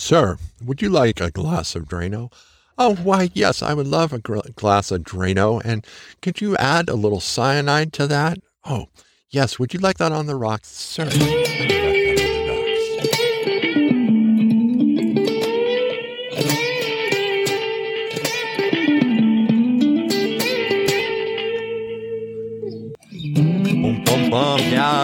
Sir, would you like a glass of Drano? Oh, why, yes, I would love a glass of Drano. And could you add a little cyanide to that? Oh, yes, would you like that on the rocks, sir?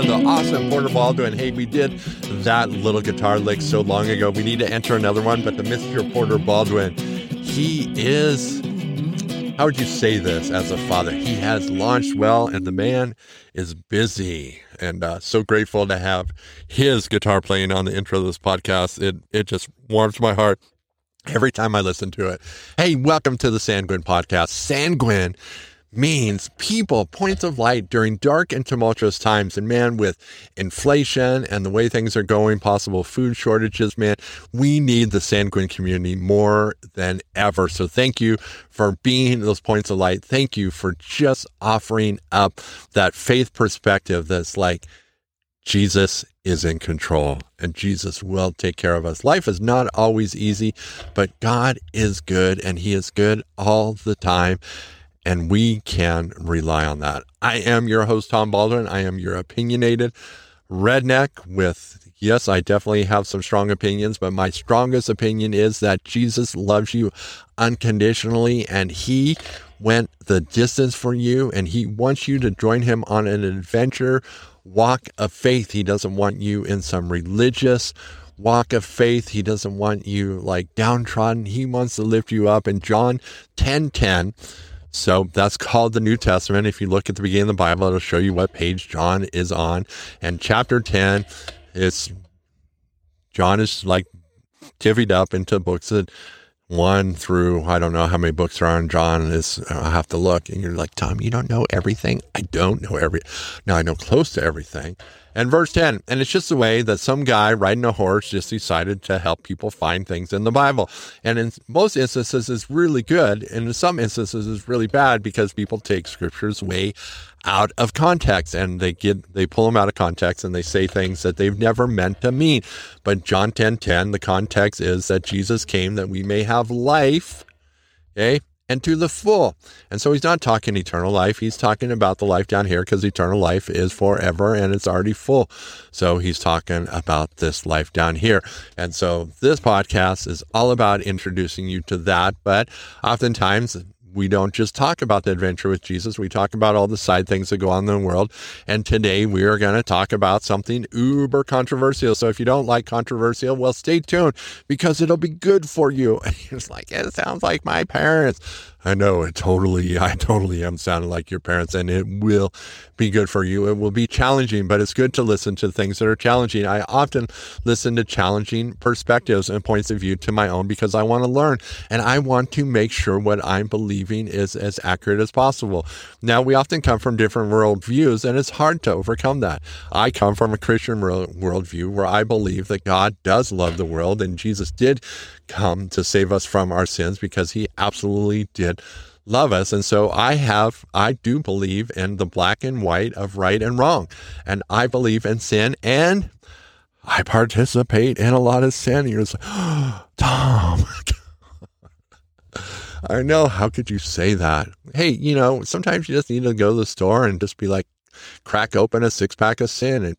The awesome Porter Baldwin. Hey, we did that little guitar lick so long ago. We need to enter another one, but the Mr. Porter Baldwin, he is, how would you say this as a father? He has launched well, and the man is busy. And uh, so grateful to have his guitar playing on the intro of this podcast. It, it just warms my heart every time I listen to it. Hey, welcome to the Sanguine Podcast. Sanguine means people, points of light during dark and tumultuous times. And man, with inflation and the way things are going, possible food shortages, man, we need the Sanguine community more than ever. So thank you for being those points of light. Thank you for just offering up that faith perspective that's like, Jesus is in control and Jesus will take care of us. Life is not always easy, but God is good and He is good all the time and we can rely on that. I am your host, Tom Baldwin. I am your opinionated redneck with, yes, I definitely have some strong opinions, but my strongest opinion is that Jesus loves you unconditionally and he went the distance for you and he wants you to join him on an adventure walk of faith. He doesn't want you in some religious walk of faith. He doesn't want you like downtrodden. He wants to lift you up. In John 10 10, so that's called the New Testament. If you look at the beginning of the Bible, it'll show you what page John is on. And chapter 10 is John is like divvied up into books that one through I don't know how many books are on John is I have to look and you're like Tom you don't know everything I don't know every now I know close to everything and verse 10, and it's just the way that some guy riding a horse just decided to help people find things in the Bible. And in most instances, it's really good. And in some instances, it's really bad because people take scriptures way out of context and they get, they pull them out of context and they say things that they've never meant to mean. But John 10 10, the context is that Jesus came that we may have life. Okay and to the full. And so he's not talking eternal life. He's talking about the life down here because eternal life is forever and it's already full. So he's talking about this life down here. And so this podcast is all about introducing you to that. But oftentimes we don't just talk about the adventure with Jesus. We talk about all the side things that go on in the world. And today we are going to talk about something uber controversial. So if you don't like controversial, well, stay tuned because it'll be good for you. it's like, it sounds like my parents. I know it totally, I totally am sounding like your parents, and it will be good for you. It will be challenging, but it's good to listen to things that are challenging. I often listen to challenging perspectives and points of view to my own because I want to learn and I want to make sure what I'm believing is as accurate as possible. Now, we often come from different worldviews, and it's hard to overcome that. I come from a Christian worldview where I believe that God does love the world and Jesus did come to save us from our sins because he absolutely did love us. And so I have, I do believe in the black and white of right and wrong. And I believe in sin and I participate in a lot of sin. You're just like, oh, Tom. I know. How could you say that? Hey, you know, sometimes you just need to go to the store and just be like, crack open a six pack of sin and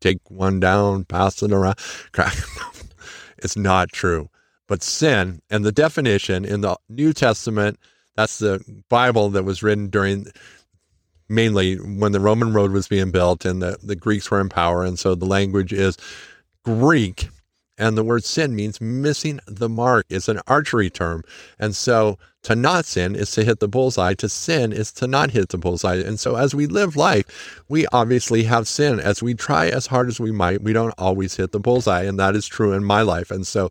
take one down, pass it around, crack. it's not true. But sin and the definition in the New Testament, that's the Bible that was written during mainly when the Roman road was being built and the, the Greeks were in power. And so the language is Greek. And the word sin means missing the mark. It's an archery term. And so to not sin is to hit the bullseye. To sin is to not hit the bullseye. And so as we live life, we obviously have sin. As we try as hard as we might, we don't always hit the bullseye. And that is true in my life. And so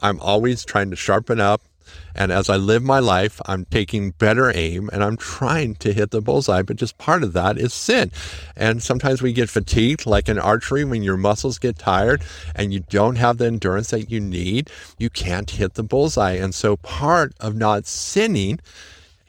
I'm always trying to sharpen up. And as I live my life, I'm taking better aim and I'm trying to hit the bullseye. But just part of that is sin. And sometimes we get fatigued, like in archery, when your muscles get tired and you don't have the endurance that you need, you can't hit the bullseye. And so part of not sinning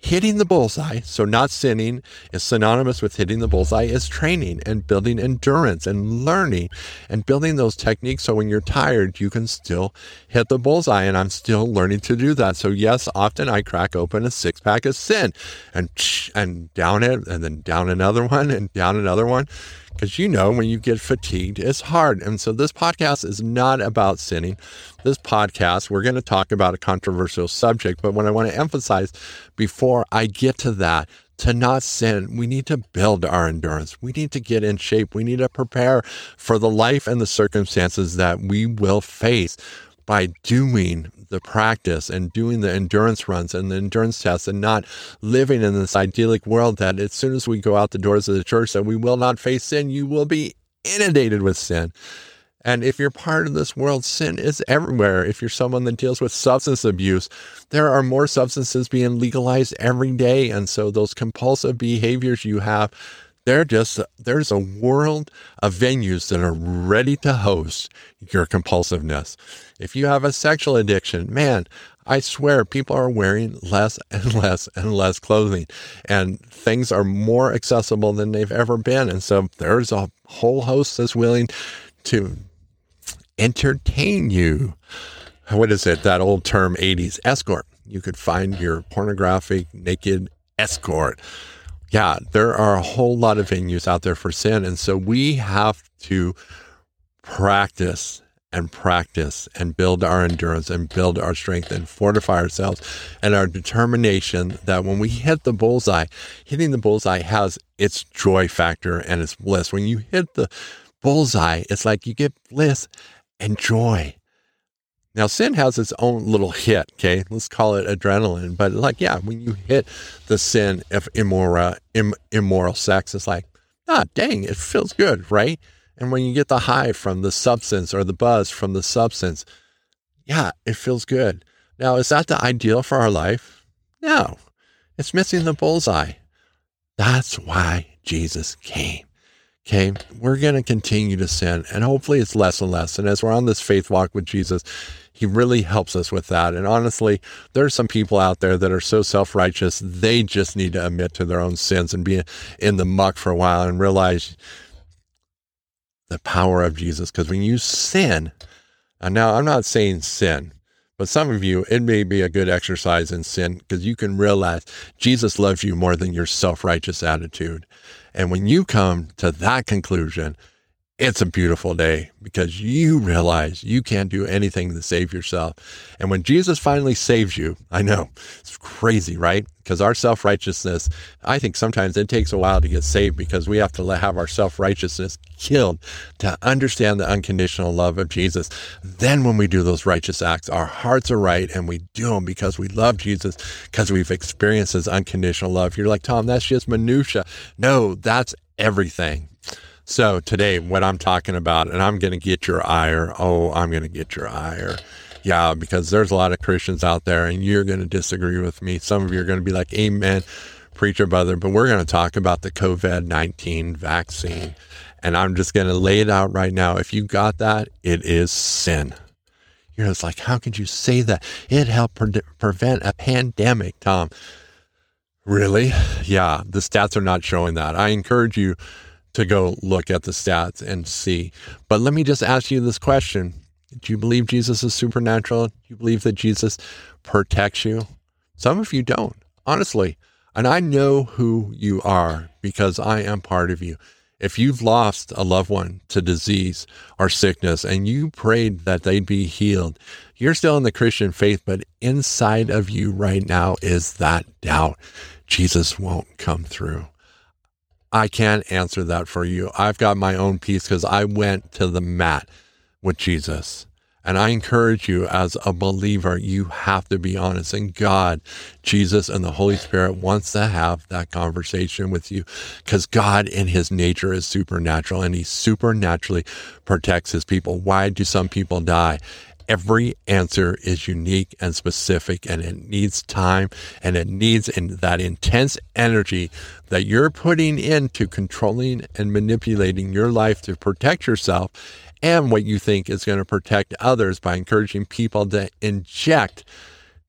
hitting the bullseye, so not sinning, is synonymous with hitting the bullseye, is training and building endurance and learning and building those techniques so when you're tired, you can still hit the bullseye. And I'm still learning to do that. So, yes, often I crack open a six pack of sin and, and down it and then down another one and down another one. Because you know, when you get fatigued, it's hard. And so this podcast is not about sinning. This podcast, we're going to talk about a controversial subject. But what I want to emphasize before I get to that, to not sin, we need to build our endurance. We need to get in shape. We need to prepare for the life and the circumstances that we will face by doing the practice and doing the endurance runs and the endurance tests and not living in this idyllic world that as soon as we go out the doors of the church that we will not face sin, you will be inundated with sin. And if you're part of this world, sin is everywhere. If you're someone that deals with substance abuse, there are more substances being legalized every day. And so those compulsive behaviors you have, they're just, there's a world of venues that are ready to host your compulsiveness. If you have a sexual addiction, man, I swear people are wearing less and less and less clothing and things are more accessible than they've ever been. And so there's a whole host that's willing to entertain you. What is it? That old term 80s escort. You could find your pornographic naked escort yeah, there are a whole lot of venues out there for sin. And so we have to practice and practice and build our endurance and build our strength and fortify ourselves and our determination that when we hit the bullseye, hitting the bullseye has its joy factor and its bliss. When you hit the bullseye, it's like you get bliss and joy. Now, sin has its own little hit, okay? Let's call it adrenaline. But, like, yeah, when you hit the sin of immoral, Im, immoral sex, it's like, ah, dang, it feels good, right? And when you get the high from the substance or the buzz from the substance, yeah, it feels good. Now, is that the ideal for our life? No, it's missing the bullseye. That's why Jesus came. Okay, we're going to continue to sin, and hopefully it's less and less. And as we're on this faith walk with Jesus, he really helps us with that. And honestly, there are some people out there that are so self righteous, they just need to admit to their own sins and be in the muck for a while and realize the power of Jesus. Because when you sin, and now I'm not saying sin, but some of you, it may be a good exercise in sin because you can realize Jesus loves you more than your self righteous attitude. And when you come to that conclusion, it's a beautiful day because you realize you can't do anything to save yourself. And when Jesus finally saves you, I know it's crazy, right? Because our self righteousness, I think sometimes it takes a while to get saved because we have to have our self righteousness killed to understand the unconditional love of Jesus. Then, when we do those righteous acts, our hearts are right and we do them because we love Jesus, because we've experienced his unconditional love. You're like, Tom, that's just minutia. No, that's everything. So today, what I'm talking about, and I'm going to get your ire. Oh, I'm going to get your ire. Yeah, because there's a lot of Christians out there, and you're going to disagree with me. Some of you are going to be like, Amen, preacher brother. But we're going to talk about the COVID 19 vaccine. And I'm just going to lay it out right now. If you got that, it is sin. You're just like, how could you say that? It helped pre- prevent a pandemic, Tom. Really? Yeah, the stats are not showing that. I encourage you to go look at the stats and see. But let me just ask you this question Do you believe Jesus is supernatural? Do you believe that Jesus protects you? Some of you don't, honestly. And I know who you are because I am part of you. If you've lost a loved one to disease or sickness and you prayed that they'd be healed, you're still in the Christian faith, but inside of you right now is that doubt. Jesus won't come through. I can't answer that for you. I've got my own peace because I went to the mat with Jesus. And I encourage you as a believer, you have to be honest. And God, Jesus, and the Holy Spirit wants to have that conversation with you because God in his nature is supernatural and he supernaturally protects his people. Why do some people die? Every answer is unique and specific and it needs time and it needs in that intense energy that you're putting into controlling and manipulating your life to protect yourself and what you think is going to protect others by encouraging people to inject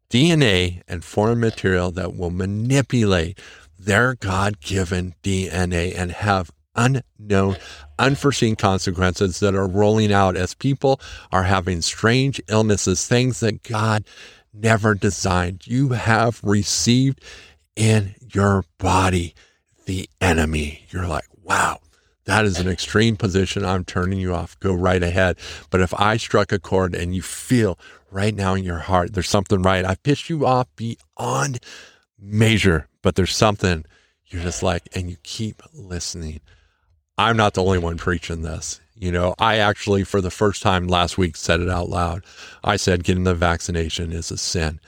DNA and foreign material that will manipulate their God given DNA and have unknown, unforeseen consequences that are rolling out as people are having strange illnesses, things that God never designed. You have received in your body the enemy. You're like, wow, that is an extreme position. I'm turning you off. Go right ahead. But if I struck a chord and you feel right now in your heart, there's something right, I pissed you off beyond measure, but there's something you're just like, and you keep listening. I'm not the only one preaching this. You know, I actually, for the first time last week, said it out loud. I said getting the vaccination is a sin.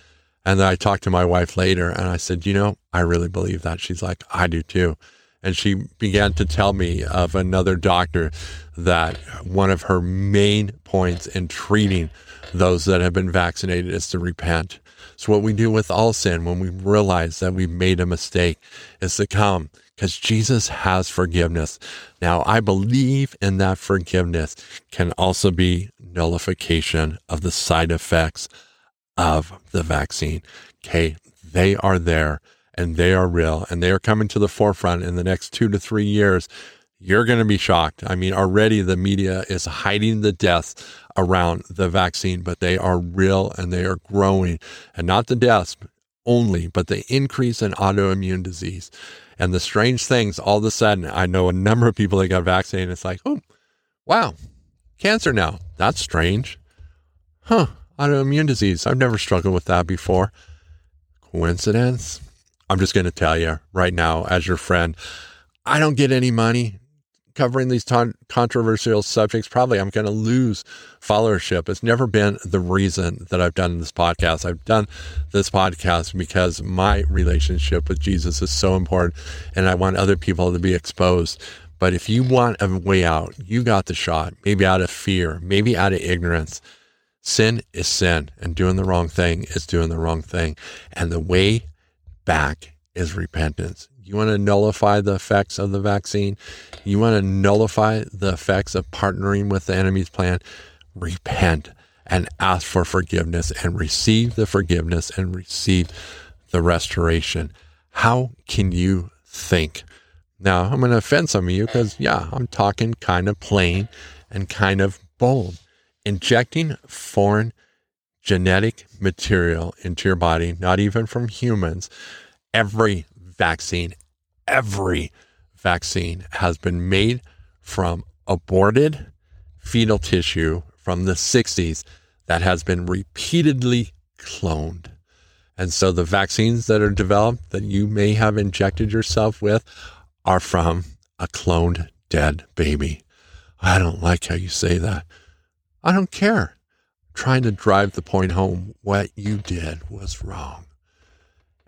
And then I talked to my wife later and I said, you know, I really believe that. She's like, I do too. And she began to tell me of another doctor that one of her main points in treating those that have been vaccinated is to repent. So, what we do with all sin when we realize that we've made a mistake is to come because Jesus has forgiveness. Now, I believe in that forgiveness can also be nullification of the side effects of the vaccine. Okay. They are there and they are real and they are coming to the forefront in the next two to three years. You're going to be shocked. I mean, already the media is hiding the deaths around the vaccine, but they are real and they are growing and not the deaths only, but the increase in autoimmune disease. And the strange things, all of a sudden, I know a number of people that got vaccinated. It's like, oh, wow, cancer now. That's strange. Huh, autoimmune disease. I've never struggled with that before. Coincidence? I'm just going to tell you right now, as your friend, I don't get any money covering these ton- controversial subjects, probably I'm going to lose followership. It's never been the reason that I've done this podcast. I've done this podcast because my relationship with Jesus is so important and I want other people to be exposed. But if you want a way out, you got the shot, maybe out of fear, maybe out of ignorance. Sin is sin, and doing the wrong thing is doing the wrong thing. And the way back is repentance. You want to nullify the effects of the vaccine? You want to nullify the effects of partnering with the enemy's plan? Repent and ask for forgiveness and receive the forgiveness and receive the restoration. How can you think? Now, I'm going to offend some of you because, yeah, I'm talking kind of plain and kind of bold. Injecting foreign genetic material into your body, not even from humans, every vaccine, every vaccine has been made from aborted fetal tissue from the 60s that has been repeatedly cloned. And so the vaccines that are developed that you may have injected yourself with are from a cloned dead baby. I don't like how you say that. I don't care. Trying to drive the point home. What you did was wrong.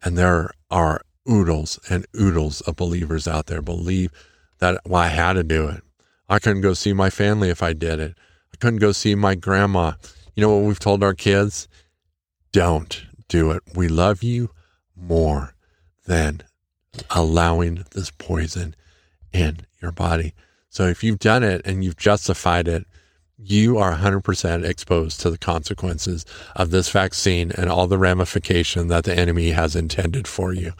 And there are oodles and oodles of believers out there believe that well, I had to do it. I couldn't go see my family if I did it. I couldn't go see my grandma. You know what we've told our kids? Don't do it. We love you more than allowing this poison in your body. So if you've done it and you've justified it, you are 100% exposed to the consequences of this vaccine and all the ramification that the enemy has intended for you.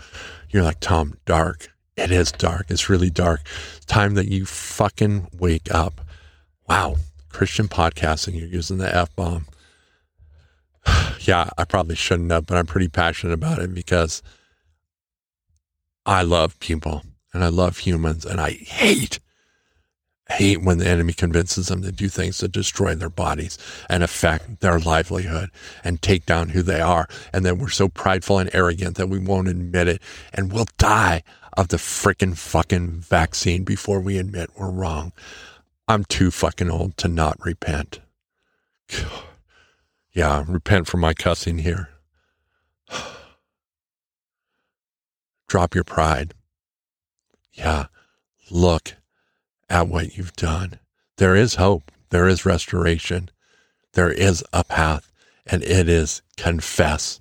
You're like, Tom, dark. It is dark. It's really dark. time that you fucking wake up. Wow. Christian podcasting, you're using the F bomb. yeah, I probably shouldn't have, but I'm pretty passionate about it because I love people and I love humans and I hate hate when the enemy convinces them to do things that destroy their bodies and affect their livelihood and take down who they are. And then we're so prideful and arrogant that we won't admit it and we'll die of the freaking fucking vaccine before we admit we're wrong. I'm too fucking old to not repent. Yeah, repent for my cussing here. Drop your pride. Yeah, look at what you've done. There is hope. There is restoration. There is a path, and it is confess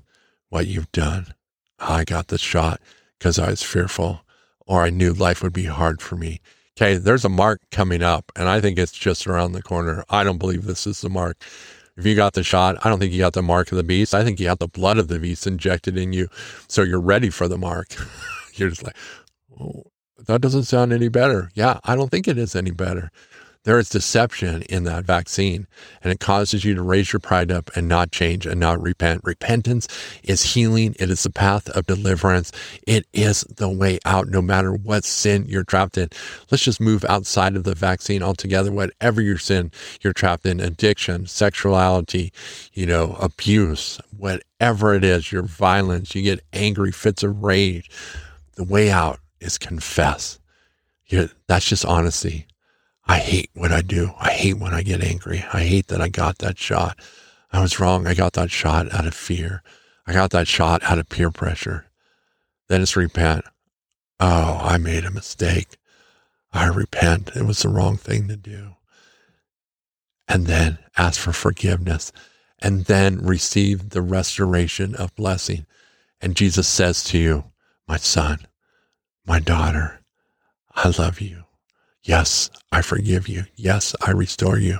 what you've done. I got the shot because I was fearful, or I knew life would be hard for me. Okay, there's a mark coming up, and I think it's just around the corner. I don't believe this is the mark. If you got the shot, I don't think you got the mark of the beast. I think you got the blood of the beast injected in you. So you're ready for the mark. you're just like, oh, that doesn't sound any better. Yeah, I don't think it is any better. There is deception in that vaccine, and it causes you to raise your pride up and not change and not repent. Repentance is healing. It is the path of deliverance. It is the way out, no matter what sin you're trapped in. Let's just move outside of the vaccine altogether. Whatever your sin you're trapped in, addiction, sexuality, you know, abuse, whatever it is, your violence, you get angry, fits of rage. The way out is confess. You're, that's just honesty. I hate what I do. I hate when I get angry. I hate that I got that shot. I was wrong. I got that shot out of fear. I got that shot out of peer pressure. Then it's repent. Oh, I made a mistake. I repent. It was the wrong thing to do. And then ask for forgiveness and then receive the restoration of blessing. And Jesus says to you, my son, my daughter, I love you. Yes, I forgive you. Yes, I restore you.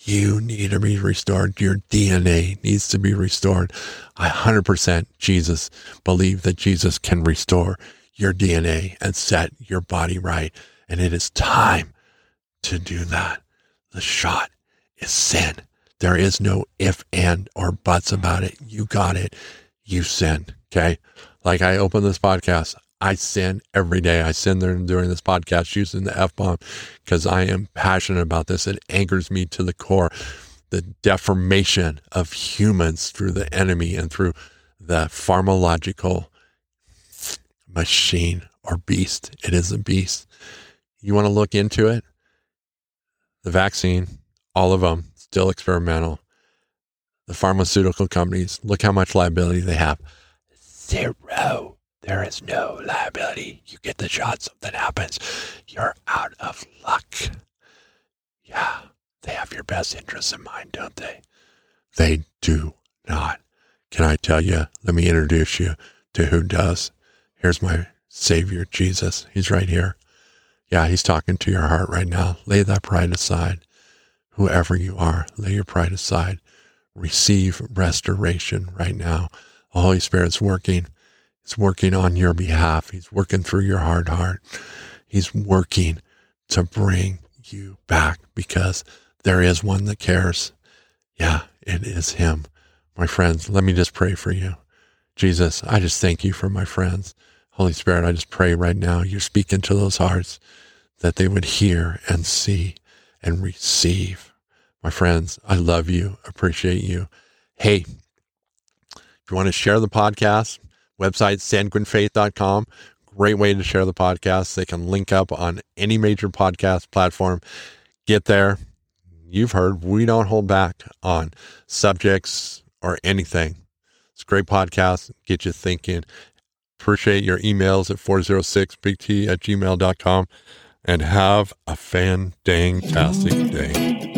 You need to be restored. Your DNA needs to be restored. I 100% Jesus believe that Jesus can restore your DNA and set your body right. And it is time to do that. The shot is sin. There is no if, and, or buts about it. You got it. You sin. Okay. Like I open this podcast, I sin every day. I sin there during this podcast using the F bomb because I am passionate about this. It angers me to the core. The deformation of humans through the enemy and through the pharmacological machine or beast. It is a beast. You want to look into it? The vaccine, all of them, still experimental. The pharmaceutical companies, look how much liability they have. Zero. There is no liability. You get the shot, something happens. You're out of luck. Yeah, they have your best interests in mind, don't they? They do not. Can I tell you? Let me introduce you to who does. Here's my Savior, Jesus. He's right here. Yeah, he's talking to your heart right now. Lay that pride aside. Whoever you are, lay your pride aside. Receive restoration right now. The Holy Spirit's working. He's working on your behalf. He's working through your hard heart. He's working to bring you back because there is one that cares. Yeah, it is Him. My friends, let me just pray for you. Jesus, I just thank you for my friends. Holy Spirit, I just pray right now you're speaking to those hearts that they would hear and see and receive. My friends, I love you, appreciate you. Hey, if you want to share the podcast, website, sanguinefaith.com. Great way to share the podcast. They can link up on any major podcast platform. Get there. You've heard we don't hold back on subjects or anything. It's a great podcast. Get you thinking. Appreciate your emails at 406bigt at gmail.com and have a fan dang day.